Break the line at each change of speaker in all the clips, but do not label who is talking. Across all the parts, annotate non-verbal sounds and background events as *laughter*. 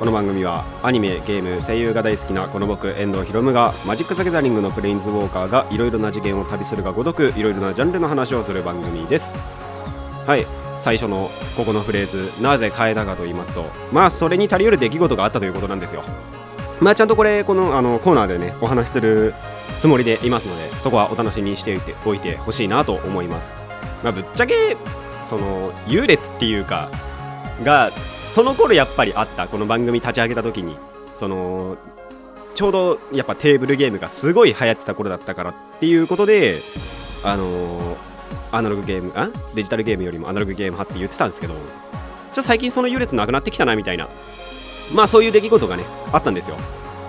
この番組はアニメゲーム声優が大好きなこの僕遠藤ひろむがマジック・ザ・ギャザリングのプレインズ・ウォーカーがいろいろな次元を旅するがごとくいろいろなジャンルの話をする番組です。はい最初のここのフレーズなぜ変えたかと言いますとまあそれに足りうる出来事があったということなんですよ。まあちゃんとこれこのあのコーナーでねお話しするつもりでいますのでそこはお楽しみにしておいてほしいなと思います。まあぶっちゃけその優劣っていうかがその頃やっぱりあったこの番組立ち上げた時にそのちょうどやっぱテーブルゲームがすごい流行ってた頃だったからっていうことであの、アナログゲームあデジタルゲームよりもアナログゲーム派って言ってたんですけどちょっと最近その優劣なくなってきたなみたいなまあそういう出来事がねあったんですよ。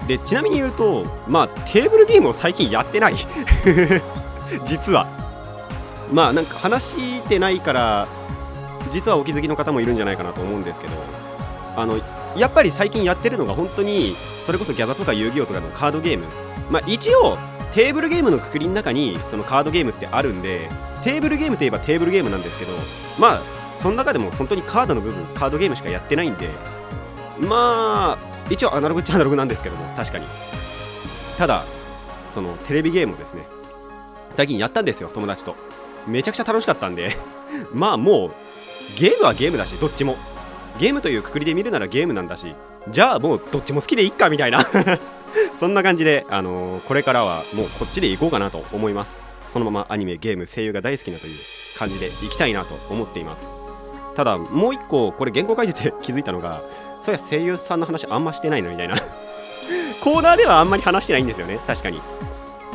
でちなみに言うとまあテーブルゲームを最近やってない。*laughs* 実は。まあなんか話してないから実はお気づきの方もいるんじゃないかなと思うんですけどあのやっぱり最近やってるのが本当にそれこそギャザとか遊戯王とかのカードゲーム。まあ一応テーブルゲームのくくりの中にそのカードゲームってあるんでテーブルゲームといえばテーブルゲームなんですけどまあその中でも本当にカードの部分カードゲームしかやってないんでまあ一応アナログっちゃアナログなんですけども確かに。ただそのテレビゲームをですね最近やったんですよ友達と。めちゃくちゃ楽しかったんで。*laughs* まあもうゲームはゲームだしどっちも。ゲームというくくりで見るならゲームなんだしじゃあもうどっちも好きでいっかみたいな。*laughs* そんな感じで、あのー、これからはもうこっちでいこうかなと思います。そのままアニメゲーム声優が大好きなという感じでいきたいなと思っています。ただもう一個これ原稿書いてて気づいたのがそうや声優さんの話あんましてないのみたいな。*laughs* コーナーではあんまり話してないんですよね。確かに。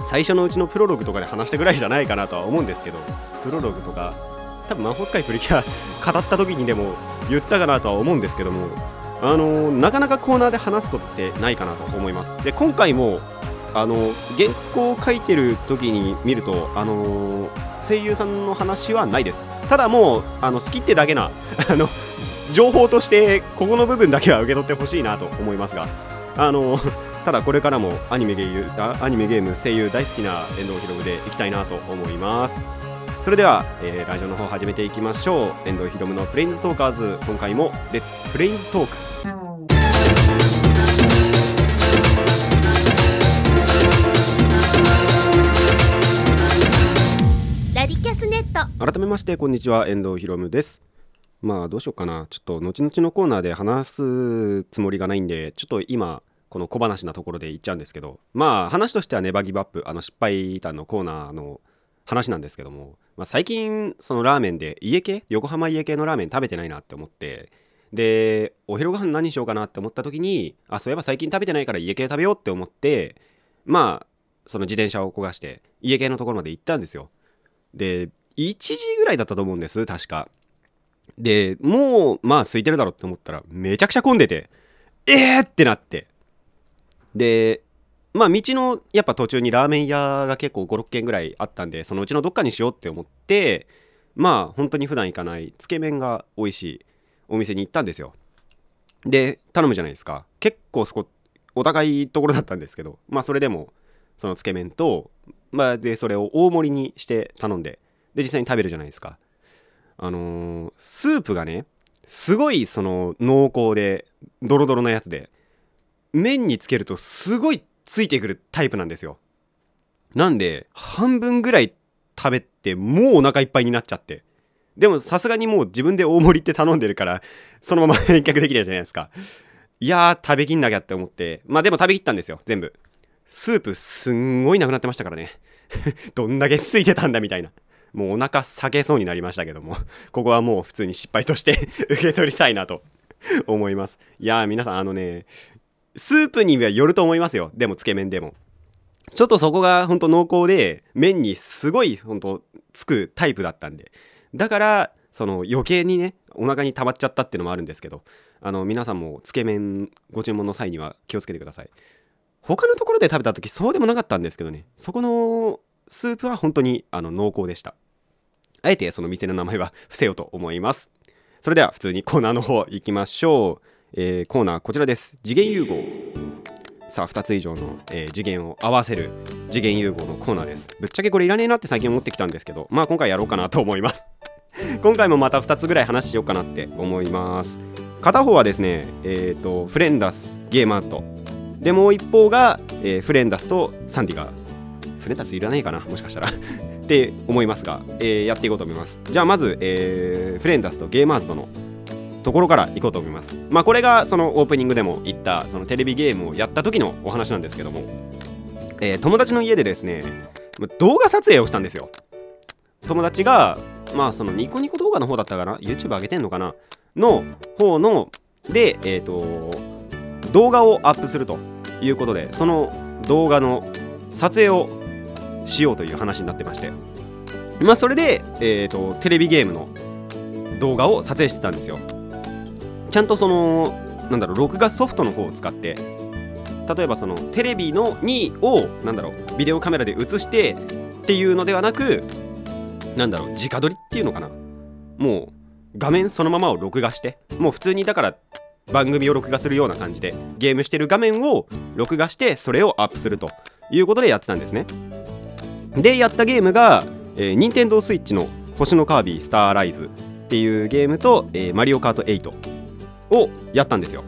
最初のうちのプロログとかで話したぐらいじゃないかなとは思うんですけどプロログとか多分魔法使いプリキュア語った時にでも言ったかなとは思うんですけどもあの、なかなかコーナーで話すことってないかなと思います。で今回もあの原稿を書いてる時に見るとあの、声優さんの話はないです。ただもうあの好きってだけな *laughs* あの情報としてここの部分だけは受け取ってほしいなと思いますがあのただこれからもアニメゲーアニメゲーム声優大好きな遠藤博でいきたいなと思います。それでは、えー、ラジオの方始めていきましょう。遠藤寛歩のプレインズトーカーズ。今回も Let's planes talk
ラディキャスネット。
改めましてこんにちは。遠藤寛歩です。まあどうしようかな。ちょっと後々のコーナーで話すつもりがないんでちょっと今この小話なところで言っちゃうんですけど。まあ話としては never give up あの失敗談のコーナーの話なんですけども、まあ、最近そのラーメンで家系？横浜家系のラーメン食べてないなって思ってでお昼ご飯何しようかなって思った時にあそういえば最近食べてないから家系食べようって思ってまあその自転車を焦がして家系のところまで行ったんですよ。で1時ぐらいだったと思うんです確か。でもうまあ空いてるだろうって思ったらめちゃくちゃ混んでてえーってなって。でまあ道のやっぱ途中にラーメン屋が結構56軒ぐらいあったんでそのうちのどっかにしようって思ってまあ本当に普段行かないつけ麺が美味しいお店に行ったんですよ。で頼むじゃないですか。結構そこお高いところだったんですけどまあそれでもそのつけ麺とまあでそれを大盛りにして頼んでで実際に食べるじゃないですか。あのー、スープがねすごいその濃厚でドロドロなやつで麺につけるとすごいついてくるタイプなんですよ。なんで半分ぐらい食べてもうお腹いっぱいになっちゃって。でもさすがにもう自分で大盛りって頼んでるからそのまま返却できるじゃないですか。いやー食べきんなきゃって思って。まあでも食べきったんですよ全部。スープすんごいなくなってましたからね。*laughs* どんだけついてたんだみたいな。もうお腹裂けそうになりましたけども。ここはもう普通に失敗として *laughs* 受け取りたいなと思います。いやー皆さんあのねスープにはよると思いますよ。でもつけ麺でも。ちょっとそこがほんと濃厚で麺にすごいほんとつくタイプだったんで。だからその余計にねお腹に溜まっちゃったっていうのもあるんですけど。あの皆さんもつけ麺ご注文の際には気をつけてください。他のところで食べた時そうでもなかったんですけどね。そこのスープは本当にあの濃厚でした。あえてその店の名前は伏せようと思います。それでは普通にコーナーの方行きましょう、えーコーナーこちらです。次元融合。さあ2つ以上の、えー次元を合わせる次元融合のコーナーです。ぶっちゃけこれいらねえなって最近思ってきたんですけどまあ今回やろうかなと思います。*laughs* 今回もまた2つぐらい話しようかなって思います。片方はですねえっ、とフレンダスゲーマーズと。でもう一方が、えーフレンダスとサンディガーフレンダスいらないかなもしかしたら。*laughs* って思いますが、えーやっていこうと思います。じゃあまず、えーフレンダスとゲーマーズとのところから行こうと思います。まあこれがそのオープニングでも言ったそのテレビゲームをやった時のお話なんですけども、えー友達の家でですね動画撮影をしたんですよ。友達がまあそのニコニコ動画の方だったかな？YouTube 上げてんのかな？の方のでえっ、と動画をアップするということでその動画の撮影をしようという話になってまして。まあそれで、えー、とテレビゲームの動画を撮影してたんですよ。ちゃんとそのなんだろう録画ソフトの方を使って例えばそのテレビの2をなんだろうビデオカメラで映してっていうのではなくなんだろう直撮りっていうのかな。もう画面そのままを録画してもう普通にだから番組を録画するような感じでゲームしてる画面を録画してそれをアップするということでやってたんですね。でやったゲームが、えー、任天堂 switch の星のカービィスターライズっていうゲームと、えーマリオカート8をやったんですよ。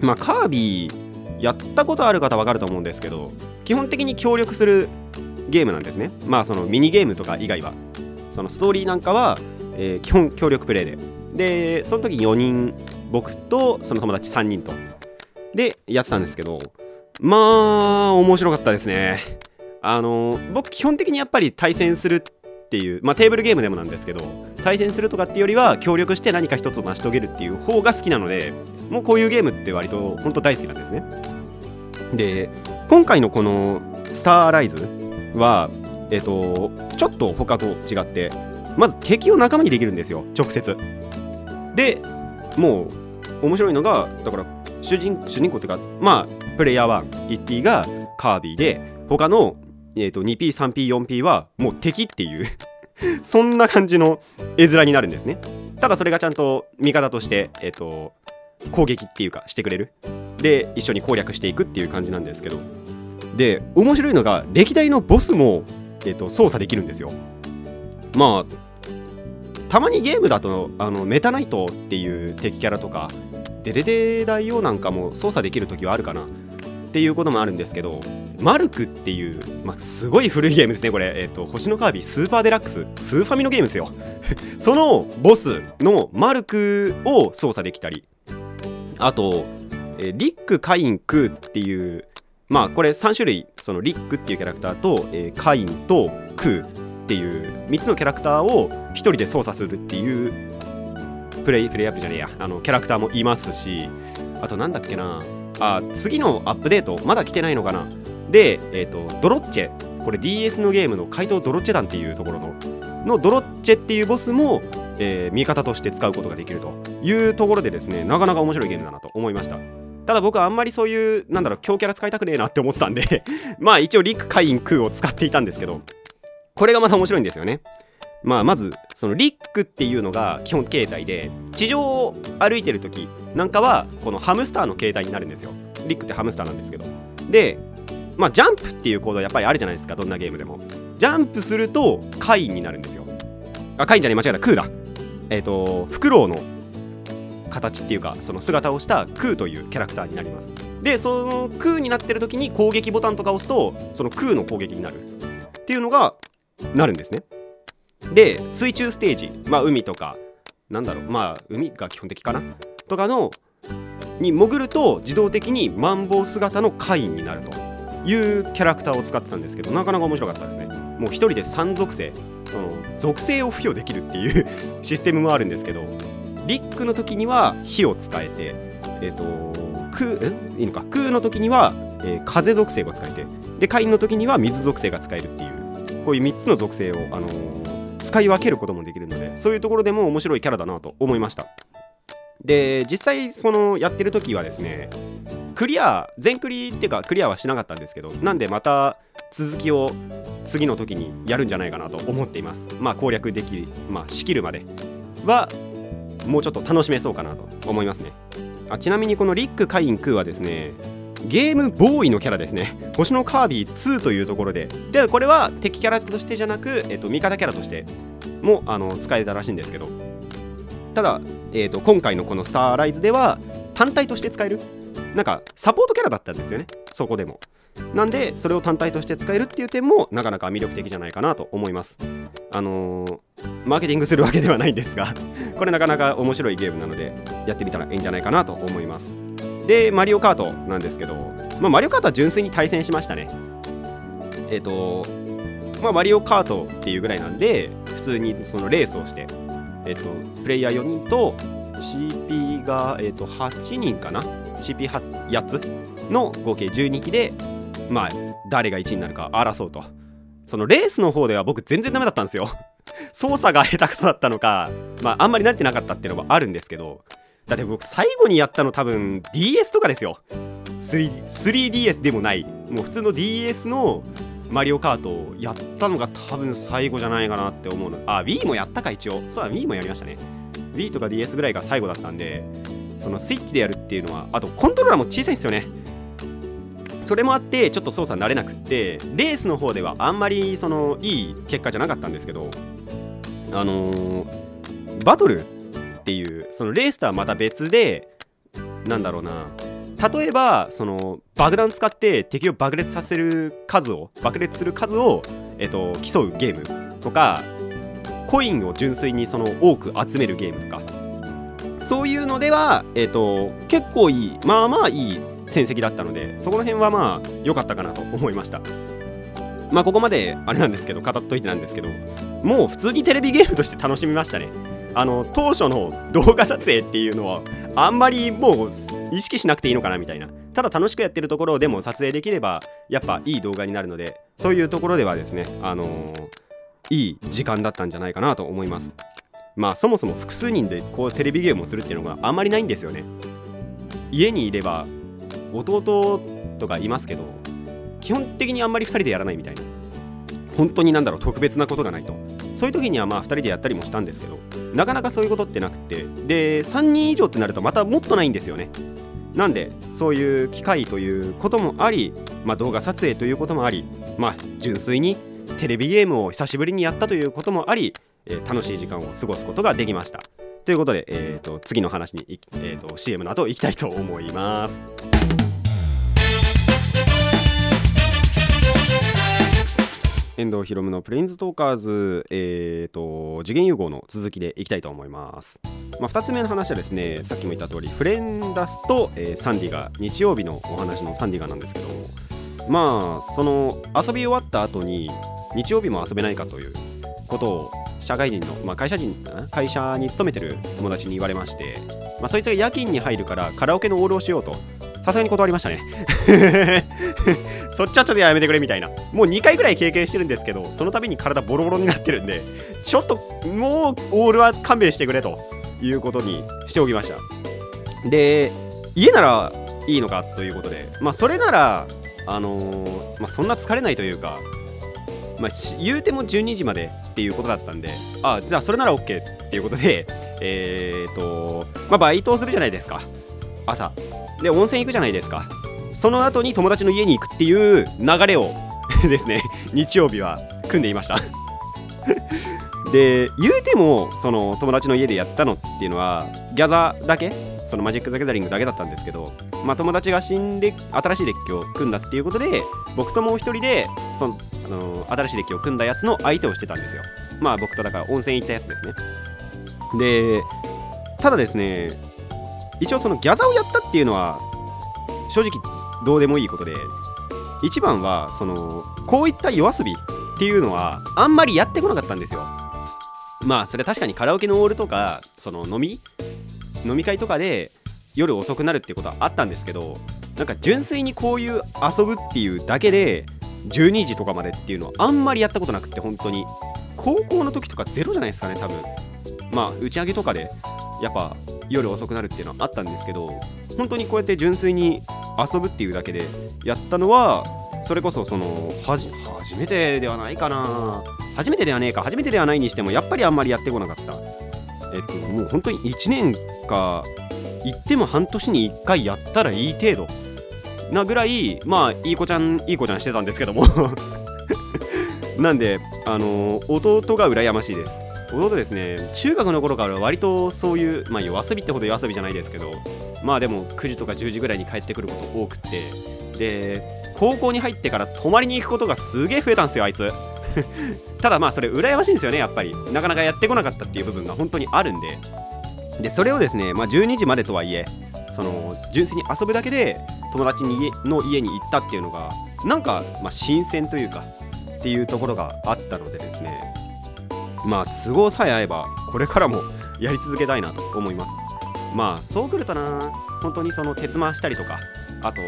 まあカービィやったことある方わかると思うんですけど基本的に協力するゲームなんですね。まあそのミニゲームとか以外は。そのストーリーなんかは、えー基本協力プレイで。でその時4人僕とその友達3人と。でやってたんですけどまあ面白かったですね。あの僕基本的にやっぱり対戦するっていうまあテーブルゲームでもなんですけど対戦するとかっていうよりは協力して何か一つを成し遂げるっていう方が好きなのでもうこういうゲームって割と本当大好きなんですね。で今回のこのスターライズはえっ、とちょっと他と違ってまず敵を仲間にできるんですよ。直接。でもう面白いのがだから主人主人公っていうかまあプレイヤー1 1P がカービィで他の、えー、と 2P3P4P はもう敵っていう *laughs* そんな感じの絵面になるんですね。ただそれがちゃんと味方として、えー、と攻撃っていうかしてくれる。で一緒に攻略していくっていう感じなんですけど。で面白いのが歴代のボスも、えー、と操作できるんですよ。まあたまにゲームだとあのメタナイトっていう敵キャラとかデデデ大王なんかも操作できる時はあるかな。っていうこともあるんですけどマルクっていう、まあ、すごい古いゲームですねこれ、えっと星のカービィスーパーデラックススーファミのゲームですよ。*laughs* そのボスのマルクを操作できたり。あと、えーリックカインクーっていうまあこれ3種類そのリックっていうキャラクターと、えーカインとクーっていう3つのキャラクターを1人で操作するっていうプレイプレイアップじゃねえや。あのキャラクターもいますしあとなんだっけな。あ次のアップデートまだ来てないのかな？で、えっとドロッチェ。これ DS のゲームの怪盗ドロッチェ団っていうところののドロッチェっていうボスも、えー味方として使うことができるというところでですねなかなか面白いゲームだなと思いました。ただ僕はあんまりそういうなんだろう強キャラ使いたくねえなって思ってたんで *laughs* まあ一応リックカインクーを使っていたんですけどこれがまた面白いんですよね。まあまずそのリックっていうのが基本形態で地上を歩いてる時なんかはこのハムスターの形態になるんですよ。リックってハムスターなんですけど。でまあジャンプっていう行動やっぱりあるじゃないですかどんなゲームでも。ジャンプするとカインになるんですよ。あカインじゃねえ間違えた。クーだ。えっ、とフクロウの形っていうかその姿をしたクーというキャラクターになります。でそのクーになってる時に攻撃ボタンとか押すとそのクーの攻撃になるっていうのがなるんですね。で水中ステージまあ海とかなんだろうまあ海が基本的かな？とかのに潜ると自動的にマンボウ姿のカインになるというキャラクターを使ってたんですけどなかなか面白かったですね。もう一人で3属性その属性を付与できるっていう *laughs* システムもあるんですけどリックの時には火を使えてえっ、と空え？いいのか。空の時には、えー風属性が使えてでカインの時には水属性が使えるっていうこういう3つの属性を、あのー使い分けることもできるのでそういうところでも面白いキャラだなと思いました。で実際そのやってる時はですねクリア全クリっていうかクリアはしなかったんですけどなんでまた続きを次の時にやるんじゃないかなと思っています。まあ攻略できまあしきるまではもうちょっと楽しめそうかなと思いますね。あちなみにこのリック・カイン・クーはですねゲームボーイのキャラですね。星のカービィ2というところで。でこれは敵キャラとしてじゃなく、えっと、味方キャラとしてもあの使えたらしいんですけど。ただ、えーと、今回のこのスターライズでは単体として使える。なんかサポートキャラだったんですよね。そこでも。なんでそれを単体として使えるっていう点もなかなか魅力的じゃないかなと思います。あのー、マーケティングするわけではないんですが。これなかなか面白いゲームなのでやってみたらいいんじゃないかなと思います。でマリオカートなんですけど、まあ、マリオカートは純粋に対戦しましたね。えっ、ー、とまあマリオカートっていうぐらいなんで普通にそのレースをしてえっ、ー、とプレイヤー4人と CP が、えー、と8人かな？CP8 つの合計12機でまあ誰が1位になるか争うと。そのレースの方では僕全然ダメだったんですよ。操作が下手くそだったのかまああんまり慣れてなかったっていうのもあるんですけどだって僕最後にやったの多分 DS とかですよ。3DS でもない。もう普通の DS のマリオカートをやったのが多分最後じゃないかなって思うの。あ Wii もやったか一応。そうだ Wii もやりましたね。Wii とか DS ぐらいが最後だったんでそのスイッチでやるっていうのはあとコントローラーも小さいんですよね。それもあってちょっと操作慣れなくってレースの方ではあんまりそのいい結果じゃなかったんですけどあのー、バトルっていうそのレースとはまた別でなんだろうな。例えばその爆弾使って敵を爆裂させる数を爆裂する数を、えっと、競うゲームとかコインを純粋にその多く集めるゲームとか。そういうのでは、えっと、結構いいまあまあいい戦績だったのでそこの辺はまあ良かったかなと思いました。まあここまであれなんですけど語っといてなんですけどもう普通にテレビゲームとして楽しみましたね。あの当初の動画撮影っていうのはあんまりもう意識しなくていいのかなみたいな。ただ楽しくやってるところでも撮影できればやっぱいい動画になるのでそういうところではですねあのー、いい時間だったんじゃないかなと思います。まあそもそも複数人でこうテレビゲームをするっていうのがあんまりないんですよね。家にいれば弟とかいますけど基本的にあんまり2人でやらないみたいな。本当になんだろう特別なことがないと。そういう時にはまあ2人でやったりもしたんですけどなかなかそういうことってなくてで3人以上ってなるとまたもっとないんですよねなんでそういう機会ということもあり、まあ、動画撮影ということもありまあ純粋にテレビゲームを久しぶりにやったということもあり、えー、楽しい時間を過ごすことができましたということで、えーと、次の話に、えーと CM の後行きたいと思います。遠藤ひろむのプレインズトーカーズ、えーと、次元融合の続きでいきたいと思います。まあ、2つ目の話はですね、さっきも言った通り、フレンダスと、えー、サンディガ、日曜日のお話のサンディガなんですけども、まあ、その遊び終わった後に、日曜日も遊べないかということを、社会人の、まあ、会社人、会社に勤めてる友達に言われまして、まあ、そいつが夜勤に入るからカラオケのオールをしようとさすがに断りましたね。*laughs* そっちはちょっとやめてくれみたいな。もう2回ぐらい経験してるんですけどその度に体ボロボロになってるんでちょっともうオールは勘弁してくれということにしておきました。で家ならいいのかということでまあそれならあのー、まあ、そんな疲れないというかまあ、言うても12時までっていうことだったんで、あじゃあそれなら OK っていうことで、えっ、ー、と、まあ、バイトをするじゃないですか、朝。で温泉行くじゃないですか。その後に友達の家に行くっていう流れを *laughs* ですね日曜日は組んでいました。*laughs* で言うてもその友達の家でやったのっていうのはギャザーだけそのマジック・ザ・ギャザリングだけだったんですけど、まあ、友達が死んで新しいデッキを組んだっていうことで僕ともう一人でその、あのー、新しいデッキを組んだやつの相手をしてたんですよ。まあ僕とだから温泉行ったやつですね。でただですね一応そのギャザをやったっていうのは正直どうでもいいことで一番はそのこういった夜遊びっていうのはあんまりやってこなかったんですよ。まあそれは確かにカラオケのオールとかその飲み飲み会とかで夜遅くなるっていうことはあったんですけどなんか純粋にこういう遊ぶっていうだけで12時とかまでっていうのはあんまりやったことなくて本当に。高校の時とかゼロじゃないですかね多分。まあ打ち上げとかでやっぱ夜遅くなるっていうのはあったんですけど本当にこうやって純粋に遊ぶっていうだけでやったのはそれこそその初めてではないかな。初めてではねえか。初めてではないにしてもやっぱりあんまりやってこなかった。えっともう本当に1年か言っても半年に1回やったらいい程度。なぐらいまあいい子ちゃんいい子ちゃんしてたんですけども。*laughs* なんであの弟が羨ましいです。弟ですね中学の頃から割とそういうまあ夜遊びってほど夜遊びじゃないですけどまあでも9時とか10時ぐらいに帰ってくること多くてで高校に入ってから泊まりに行くことがすげえ増えたんですよあいつ。*laughs* ただまあそれ羨ましいんですよねやっぱり。なかなかやってこなかったっていう部分が本当にあるんで。でそれをですね、まあ、12時までとはいえその純粋に遊ぶだけで友達にの家に行ったっていうのがなんか、まあ、新鮮というかっていうところがあったのでですね。まあ都合さえ合えばこれからもやり続けたいなと思います。まあそうくるとな本当にその鉄回したりとかあと、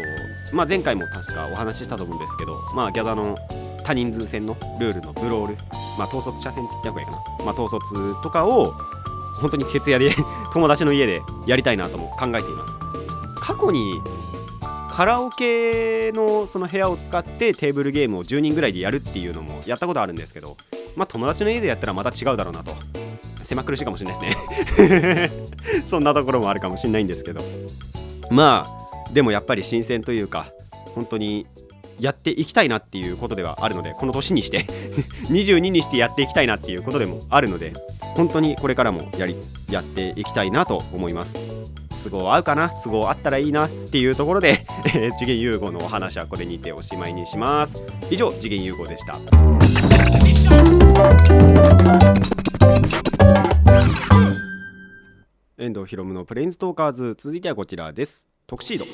まあ、前回も確かお話ししたと思うんですけど、まあ、ギャザーの多人数戦のルールのブロール、まあ、統率者戦略やかな、まあ、統率とかを本当に徹夜で *laughs* 友達の家でやりたいなとも考えています。過去にカラオケのその部屋を使ってテーブルゲームを10人ぐらいでやるっていうのもやったことあるんですけどまあ友達の家でやったらまた違うだろうなと。狭苦しいかもしれないですね。*laughs* そんなところもあるかもしれないんですけど。まあでもやっぱり新鮮というか本当にやっていきたいなっていうことではあるのでこの年にして *laughs* 22にしてやっていきたいなっていうことでもあるので本当にこれからもやりやっていきたいなと思います。都合合うかな？都合あったらいいなっていうところで *laughs* 次元融合のお話はこれにておしまいにします。以上次元融合でした。遠藤ひろむのプレインズトーカーズ。続いてはこちらです。トクシード。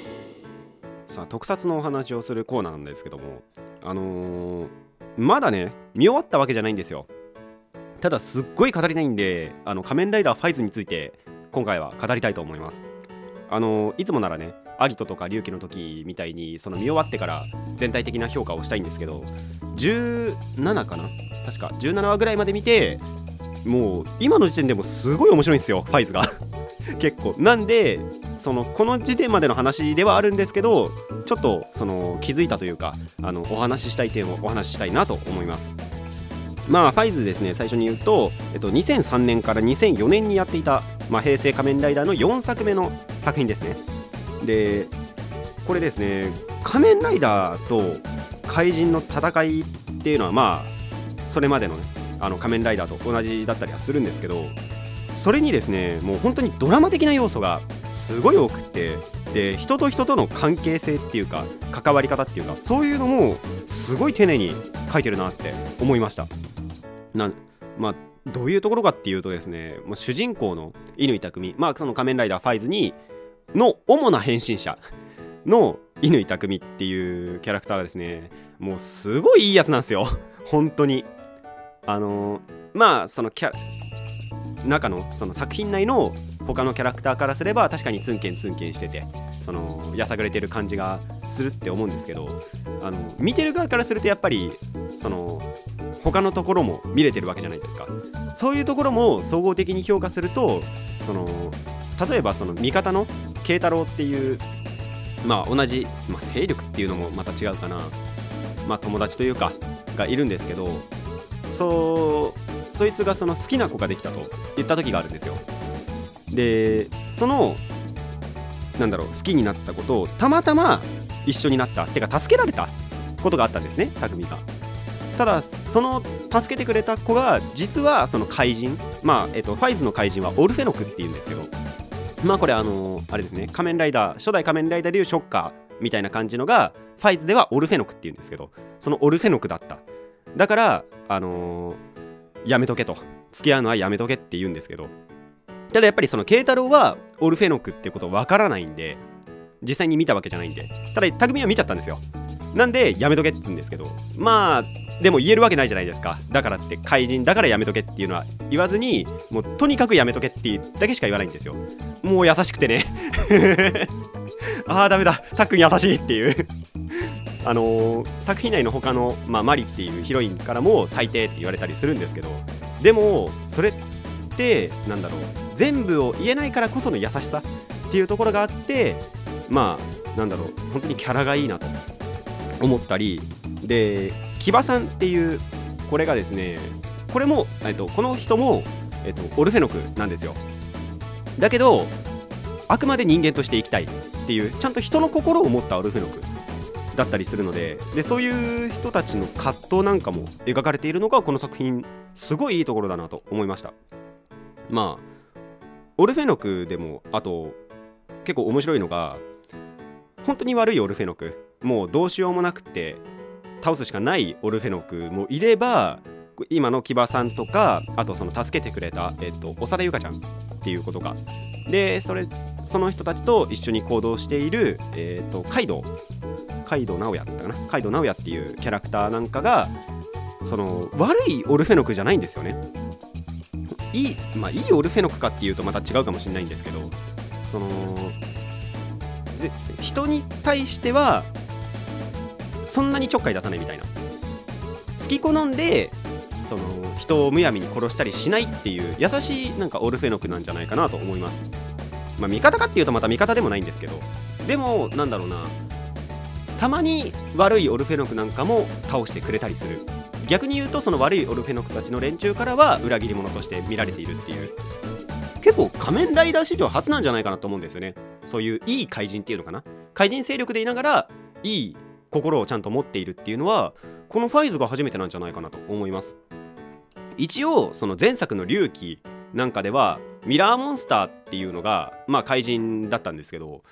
さあ特撮のお話をするコーナーなんですけどもあのー、まだね見終わったわけじゃないんですよ。ただすっごい語りたいんであの仮面ライダーファイズについて今回は語りたいと思います。あのいつもならねアギトとか龍騎の時みたいにその見終わってから全体的な評価をしたいんですけど17かな？確か。17話ぐらいまで見てもう今の時点でもすごい面白いんですよファイズが。*laughs* 結構。なんでそのこの時点までの話ではあるんですけどちょっとその気づいたというかあのお話ししたい点をお話ししたいなと思います。まあファイズですね最初に言うと、えっと、2003年から2004年にやっていた、まあ、平成仮面ライダーの4作目の作品ですね。でこれですね仮面ライダーと怪人の戦いっていうのはまあそれまでのねあの仮面ライダーと同じだったりはするんですけどそれにですねもう本当にドラマ的な要素がすごい多くってで人と人との関係性っていうか関わり方っていうかそういうのもすごい丁寧に書いてるなって思いました。なまあどういうところかっていうとですねもう主人公の乾匠まあその仮面ライダーファイズにの主な変身者の乾匠っていうキャラクターがですねもうすごいいいやつなんですよ。本当に。あのまあそのキャ中のその作品内の他のキャラクターからすれば確かにツンケンツンケンしててそのやさぐれてる感じがするって思うんですけどあの見てる側からするとやっぱりその他のところも見れてるわけじゃないですか。そういうところも総合的に評価するとその例えばその味方の慶太郎っていうまあ同じ、まあ、勢力っていうのもまた違うかな。まあ友達というかがいるんですけどそうそいつがその好きな子ができたと言った時があるんですよ。でそのなんだろう好きになったことをたまたま一緒になったってか助けられたことがあったんですね匠が。ただその助けてくれた子が実はその怪人まあ、えっと、ファイズの怪人はオルフェノクっていうんですけどまあこれあのあれですね仮面ライダー初代仮面ライダーでいうショッカーみたいな感じのがファイズではオルフェノクっていうんですけどそのオルフェノクだった。だからあのー、やめとけと。付き合うのはやめとけって言うんですけど。ただやっぱりその慶太郎はオルフェノクってことわからないんで実際に見たわけじゃないんで。ただ匠は見ちゃったんですよ。なんでやめとけって言うんですけど。まあでも言えるわけないじゃないですか。だからって怪人だからやめとけっていうのは言わずにもうとにかくやめとけっていうだけしか言わないんですよ。もう優しくてね。*laughs* ああダメだ。たっくん優しいっていう。*laughs* あのー、作品内の他の、まあ、マリっていうヒロインからも最低って言われたりするんですけど。でもそれってなんだろう。全部を言えないからこその優しさっていうところがあってまあなんだろう。本当にキャラがいいなと思ったり。で木場さんっていうこれがですねこれも、えっと、この人も、えっと、オルフェノクなんですよ。だけどあくまで人間として生きたいっていうちゃんと人の心を持ったオルフェノクだったりするのででそういう人たちの葛藤なんかも描かれているのがこの作品すごいいいところだなと思いました。まあオルフェノクでもあと結構面白いのが本当に悪いオルフェノク。もうどうしようもなくて倒すしかないオルフェノクもいれば今の木場さんとかあとその助けてくれた、えっと、長田ゆかちゃんっていうことが。でそれその人たちと一緒に行動している、えっと、カイドウ。カイドウ直哉だったかな？カイドウ直哉っていうキャラクターなんかがその悪いオルフェノクじゃないんですよね。いい,、まあ、いいオルフェノクかっていうとまた違うかもしれないんですけどそのぜ人に対してはそんなにちょっかい出さないみたいな。好き好んでその人をむやみに殺したりしないっていう優しいなんかオルフェノクなんじゃないかなと思います。まあ味方かっていうとまた味方でもないんですけど。でもなんだろうな。たまに悪いオルフェノクなんかも倒してくれたりする。逆に言うとその悪いオルフェノクたちの連中からは裏切り者として見られているっていう。結構仮面ライダー史上初なんじゃないかなと思うんですよね。そういういい怪人っていうのかな。怪人勢力でいながらいい心をちゃんと持っているっていうのはこのファイズが初めてなんじゃないかなと思います。一応その前作の龍騎なんかではミラーモンスターっていうのがまあ怪人だったんですけど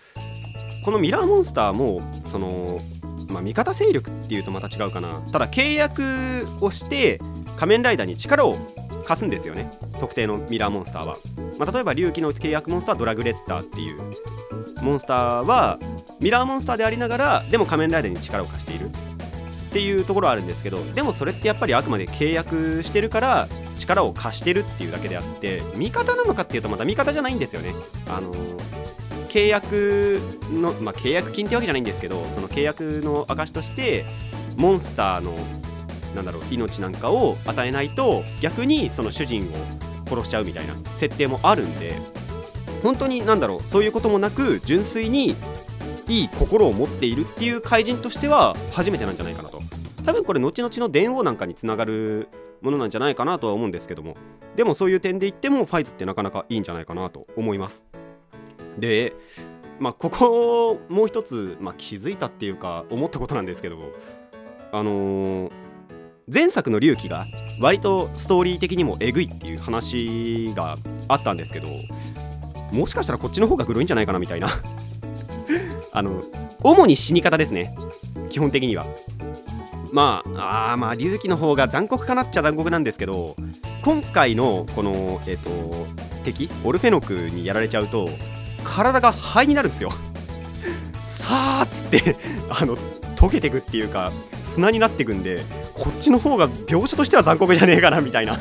このミラーモンスターもそのまあ味方勢力っていうとまた違うかな。ただ契約をして仮面ライダーに力を貸すんですよね。特定のミラーモンスターは、まあ、例えば龍騎の契約モンスタードラグレッターっていうモンスターはミラーモンスターでありながらでも仮面ライダーに力を貸している。っていうところはあるんですけどでもそれってやっぱりあくまで契約してるから力を貸してるっていうだけであって味方なのかっていうとまた味方じゃないんですよね。あの契約の、まあ、契約金ってわけじゃないんですけどその契約の証としてモンスターのなんだろう命なんかを与えないと逆にその主人を殺しちゃうみたいな設定もあるんで本当になんだろうそういうこともなく純粋にいい心を持っているっていう怪人としては初めてなんじゃないかなと。多分これ後々の電王なんかにつながるものなんじゃないかなとは思うんですけども。でもそういう点で言ってもファイズってなかなかいいんじゃないかなと思います。でまあここもう一つ、まあ、気づいたっていうか思ったことなんですけどあのー、前作の龍騎が割とストーリー的にもえぐいっていう話があったんですけど。もしかしたらこっちの方がグロいんじゃないかなみたいな。あの主に死に方ですね。基本的には。まああまあ龍騎の方が残酷かなっちゃ残酷なんですけど今回のこのえっ、ー、と敵オルフェノクにやられちゃうと体が灰になるんですよ。さあっつってあの溶けてくっていうか砂になってくんでこっちの方が描写としては残酷じゃねえかなみたいな。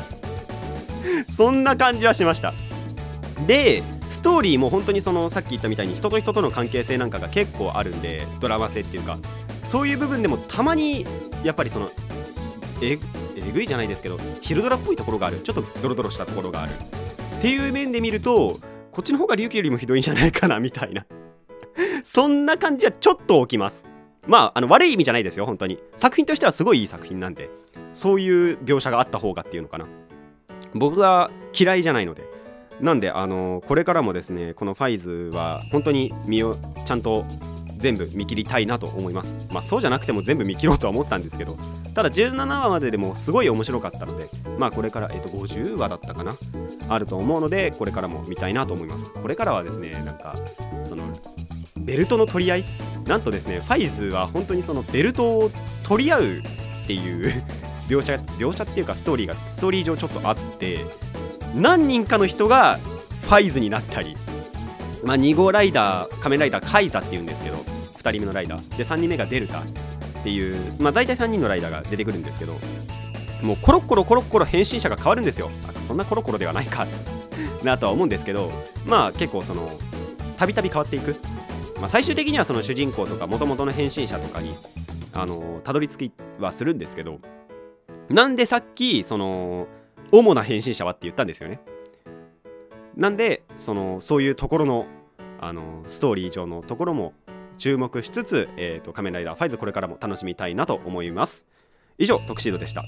そんな感じはしました。でストーリーも本当にそのさっき言ったみたいに人と人との関係性なんかが結構あるんでドラマ性っていうか。そういう部分でもたまにやっぱりそのええぐいじゃないですけどヒルドラっぽいところがある。ちょっとドロドロしたところがある。っていう面で見るとこっちの方が龍騎よりもひどいんじゃないかなみたいな。*laughs* そんな感じはちょっと起きます。まああの悪い意味じゃないですよ本当に。作品としてはすごいいい作品なんでそういう描写があった方がっていうのかな。僕は嫌いじゃないので。なんであのこれからもですねこのファイズは本当に身をちゃんと全部見切りたいなと思います。まあそうじゃなくても全部見切ろうとは思ってたんですけどただ17話まででもすごい面白かったのでまあこれから、えっと、50話だったかなあると思うのでこれからも見たいなと思います。これからはですねなんかそのベルトの取り合い？なんとですねファイズは本当にそのベルトを取り合うっていう *laughs* 描写描写っていうかストーリーがストーリー上ちょっとあって何人かの人がファイズになったり、まあ、2号ライダー仮面ライダーカイザっていうんですけど2人目のライダー。で3人目がデルタっていう、まあ、大体3人のライダーが出てくるんですけどもうコロコロコロコロ変身者が変わるんですよ。そんなコロコロではないか。*laughs* なとは思うんですけどまあ結構そのたびたび変わっていく、まあ、最終的にはその主人公とかもともとの変身者とかにあのたどり着きはするんですけどなんでさっきその主な変身者はって言ったんですよね。なんでそのそういうところのあのストーリー上のところも注目しつつ、えーと、仮面ライダーファイズこれからも楽しみたいなと思います。以上特シードでした。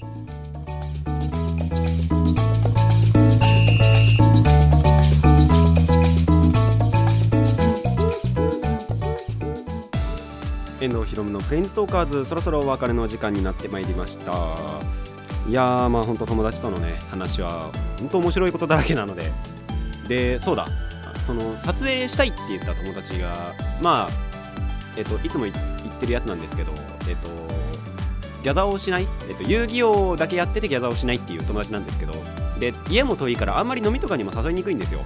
遠藤ひろむのプレインズトーカーズそろそろお別れの時間になってまいりました。いやーまあ本当友達とのね話は本当面白いことだらけなので。でそうだ。その撮影したいって言った友達がまあえっといつも言ってるやつなんですけどえっとギャザーをしない、えっと、遊戯王だけやっててギャザーをしないっていう友達なんですけどで家も遠いからあんまり飲みとかにも誘いにくいんですよ。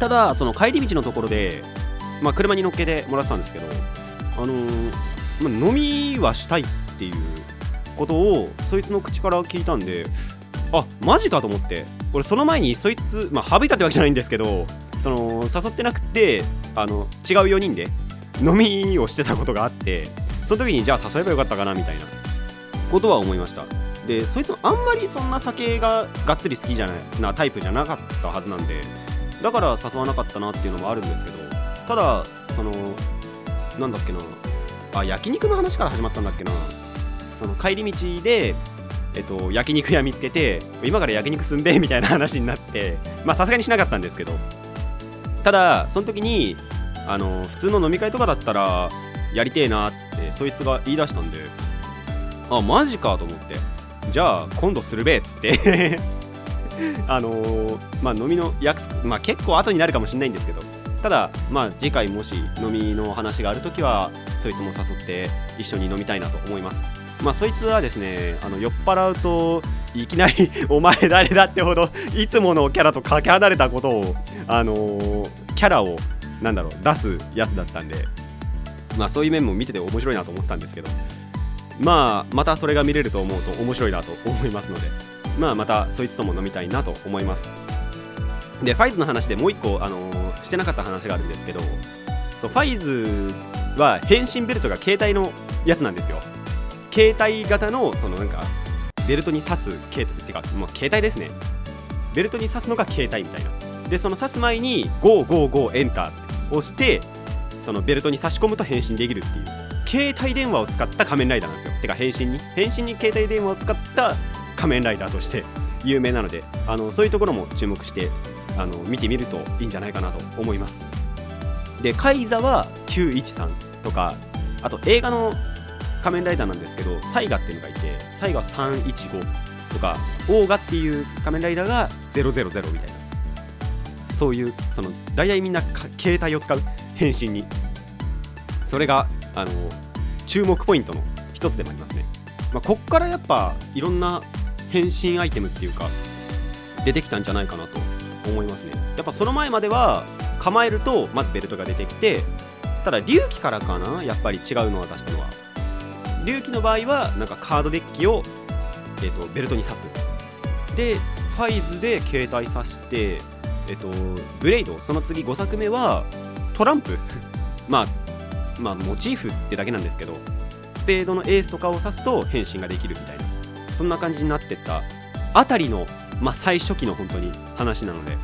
ただその帰り道のところで、まあ、車に乗っけてもらってたんですけどあのー、まあ、飲みはしたいっていうことをそいつの口から聞いたんであマジかと思って。俺その前にそいつまあ省いたってわけじゃないんですけどその誘ってなくてあの違う4人で飲みをしてたことがあってその時にじゃあ誘えばよかったかなみたいなことは思いました。でそいつもあんまりそんな酒ががっつり好きじゃないなタイプじゃなかったはずなんでだから誘わなかったなっていうのもあるんですけどただそのなんだっけなあ焼肉の話から始まったんだっけな。その帰り道でえっと、焼肉屋見つけて今から焼肉すんべみたいな話になってまさすがにしなかったんですけど。ただその時にあの普通の飲み会とかだったらやりてえなってそいつが言い出したんであマジかと思ってじゃあ今度するべっつって。*laughs* あのー、まあ飲みの約束まあ結構後になるかもしれないんですけど。ただまあ次回もし飲みの話がある時はそいつも誘って一緒に飲みたいなと思います。まあそいつはですねあの酔っ払うといきなり *laughs* お前誰だってほどいつものキャラとかけ離れたことをあのー、キャラをなんだろう出すやつだったんでまあそういう面も見てて面白いなと思ってたんですけどまあまたそれが見れると思うと面白いなと思いますのでまあまたそいつとも飲みたいなと思います。でファイズの話でもう一個、あのー、してなかった話があるんですけどそうファイズは変身ベルトが携帯のやつなんですよ。携帯型のそのなんかベルトに刺す携帯ってかもう携帯ですね。ベルトに刺すのが携帯みたいな。でその刺す前に GOGOGO エンターを押してそのベルトに差し込むと変身できるっていう。携帯電話を使った仮面ライダーなんですよ。てか変身に。変身に携帯電話を使った仮面ライダーとして有名なので。あのそういうところも注目してあの見てみるといいんじゃないかなと思います。でカイザは913とかあと映画の仮面ライダーなんですけどサイガっていうのがいてサイガは315とかオーガっていう仮面ライダーが000みたいなそういうその大体みんな携帯を使う変身にそれがあの注目ポイントの一つでもありますね、まあ、こっからやっぱいろんな変身アイテムっていうか出てきたんじゃないかなと思いますね。やっぱその前までは構えるとまずベルトが出てきてただ隆起からかなやっぱり違うのは出したのは隆起の場合はなんかカードデッキを、えーと、ベルトに刺す。でファイズで携帯刺してえ、ー、とブレイド。その次5作目はトランプ。*laughs* まあまあモチーフってだけなんですけどスペードのエースとかを刺すと変身ができるみたいな。そんな感じになってった。あたりの、まあ、最初期の本当に話なので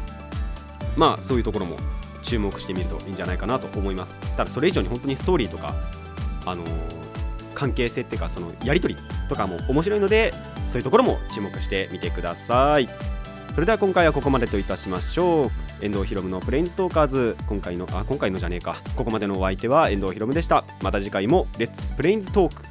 まあそういうところも注目してみるといいんじゃないかなと思います。ただそれ以上に本当にストーリーとかあのー関係性っていうかそのやり取りとかも面白いのでそういうところも注目してみてください。それでは今回はここまでといたしましょう。遠藤ひろむのプレインズトーカーズ今回のあ今回のじゃねえか。ここまでのお相手は遠藤ひろむでした。また次回もレッツプレインズトーク